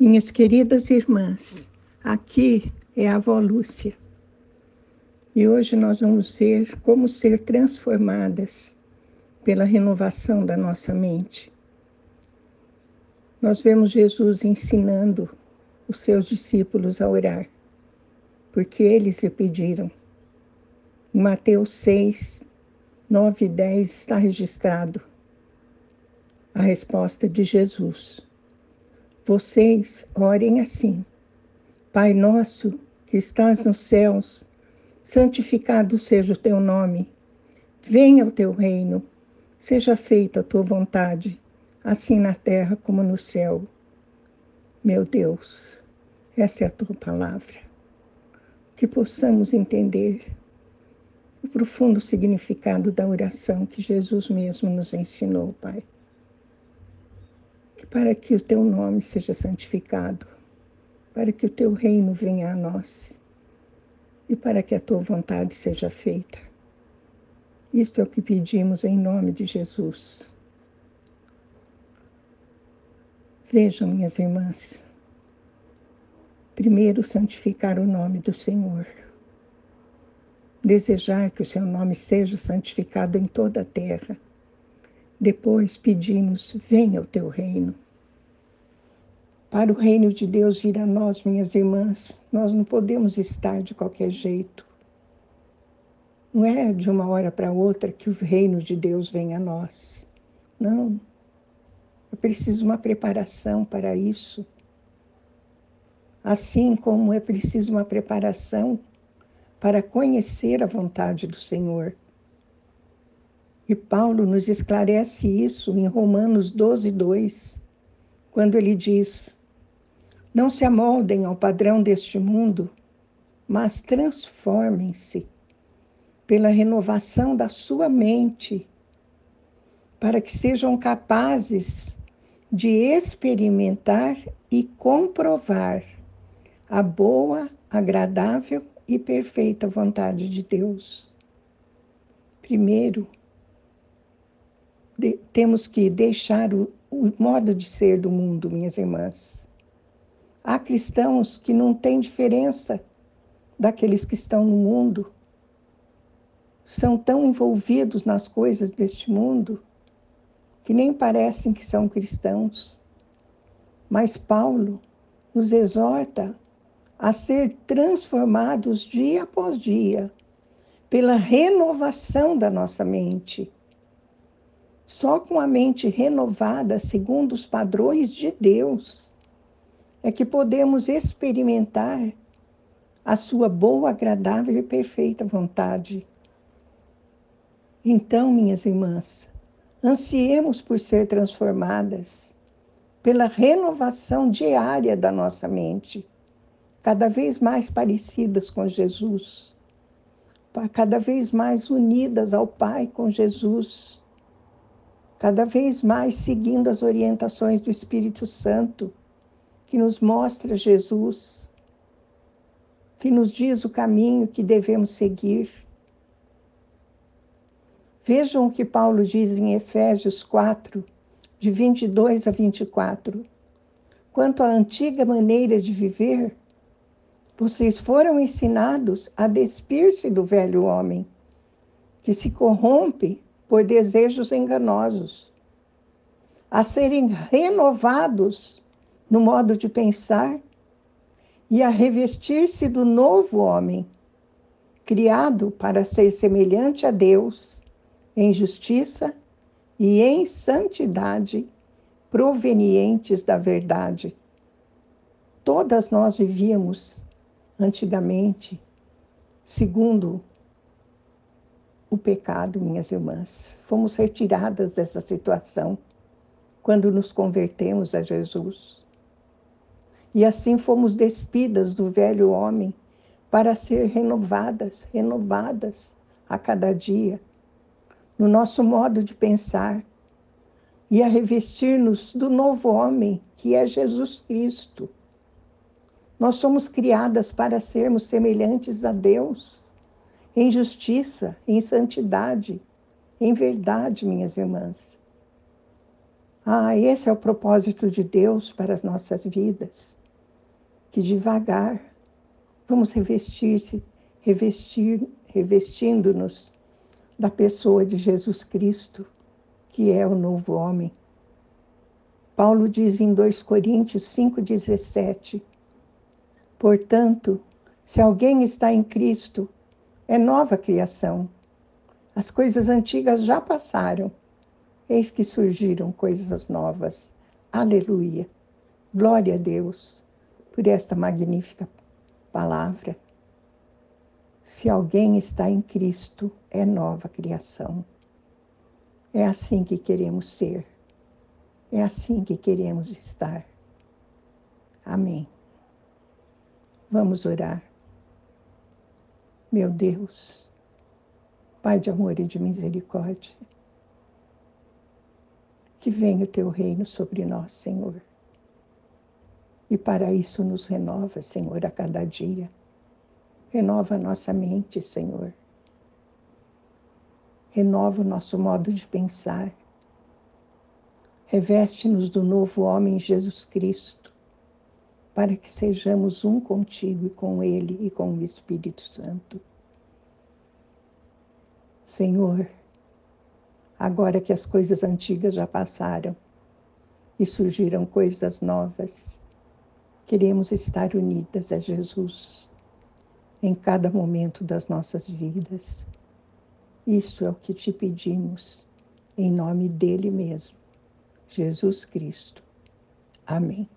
Minhas queridas irmãs, aqui é a avó Lúcia. E hoje nós vamos ver como ser transformadas pela renovação da nossa mente. Nós vemos Jesus ensinando os seus discípulos a orar, porque eles lhe pediram. Em Mateus 6, 9 e 10 está registrado a resposta de Jesus. Vocês orem assim: Pai nosso que estás nos céus, santificado seja o teu nome. Venha o teu reino. Seja feita a tua vontade, assim na terra como no céu. Meu Deus, essa é a tua palavra. Que possamos entender o profundo significado da oração que Jesus mesmo nos ensinou, Pai para que o teu nome seja santificado, para que o teu reino venha a nós e para que a tua vontade seja feita. Isto é o que pedimos em nome de Jesus. Vejam, minhas irmãs, primeiro santificar o nome do Senhor, desejar que o seu nome seja santificado em toda a terra depois pedimos: venha o teu reino. Para o reino de Deus vir a nós, minhas irmãs, nós não podemos estar de qualquer jeito. Não é de uma hora para outra que o reino de Deus vem a nós. Não. É preciso uma preparação para isso. Assim como é preciso uma preparação para conhecer a vontade do Senhor. E Paulo nos esclarece isso em Romanos 12, 2, quando ele diz: Não se amoldem ao padrão deste mundo, mas transformem-se pela renovação da sua mente, para que sejam capazes de experimentar e comprovar a boa, agradável e perfeita vontade de Deus. Primeiro, de, temos que deixar o, o modo de ser do mundo, minhas irmãs. Há cristãos que não têm diferença daqueles que estão no mundo. São tão envolvidos nas coisas deste mundo que nem parecem que são cristãos. Mas Paulo nos exorta a ser transformados dia após dia pela renovação da nossa mente só com a mente renovada segundo os padrões de Deus é que podemos experimentar a sua boa, agradável e perfeita vontade. Então, minhas irmãs, ansiemos por ser transformadas pela renovação diária da nossa mente, cada vez mais parecidas com Jesus, cada vez mais unidas ao Pai com Jesus cada vez mais seguindo as orientações do Espírito Santo, que nos mostra Jesus, que nos diz o caminho que devemos seguir. Vejam o que Paulo diz em Efésios 4, de 22 a 24. Quanto à antiga maneira de viver, vocês foram ensinados a despir-se do velho homem, que se corrompe por desejos enganosos, a serem renovados no modo de pensar e a revestir-se do novo homem, criado para ser semelhante a Deus em justiça e em santidade provenientes da verdade. Todas nós vivíamos antigamente segundo o pecado, minhas irmãs. Fomos retiradas dessa situação quando nos convertemos a Jesus. E assim fomos despidas do velho homem para ser renovadas, renovadas a cada dia, no nosso modo de pensar e a revestir-nos do novo homem, que é Jesus Cristo. Nós somos criadas para sermos semelhantes a Deus em justiça, em santidade, em verdade, minhas irmãs. Ah, esse é o propósito de Deus para as nossas vidas. Que devagar vamos revestir-se, revestir, revestindo-nos da pessoa de Jesus Cristo, que é o novo homem. Paulo diz em 2 Coríntios 5,17: Portanto, se alguém está em Cristo, é nova criação. As coisas antigas já passaram, eis que surgiram coisas novas. Aleluia! Glória a Deus por esta magnífica palavra. Se alguém está em Cristo, é nova criação. É assim que queremos ser. É assim que queremos estar. Amém. Vamos orar. Meu Deus, Pai de amor e de misericórdia, que venha o teu reino sobre nós, Senhor. E para isso nos renova, Senhor, a cada dia. Renova a nossa mente, Senhor. Renova o nosso modo de pensar Reveste-nos do novo homem Jesus Cristo, para que sejamos um contigo e com Ele e com o Espírito Santo. Senhor, agora que as coisas antigas já passaram e surgiram coisas novas, queremos estar unidas a Jesus em cada momento das nossas vidas. Isso é o que te pedimos, em nome dele mesmo. Jesus Cristo. Amém.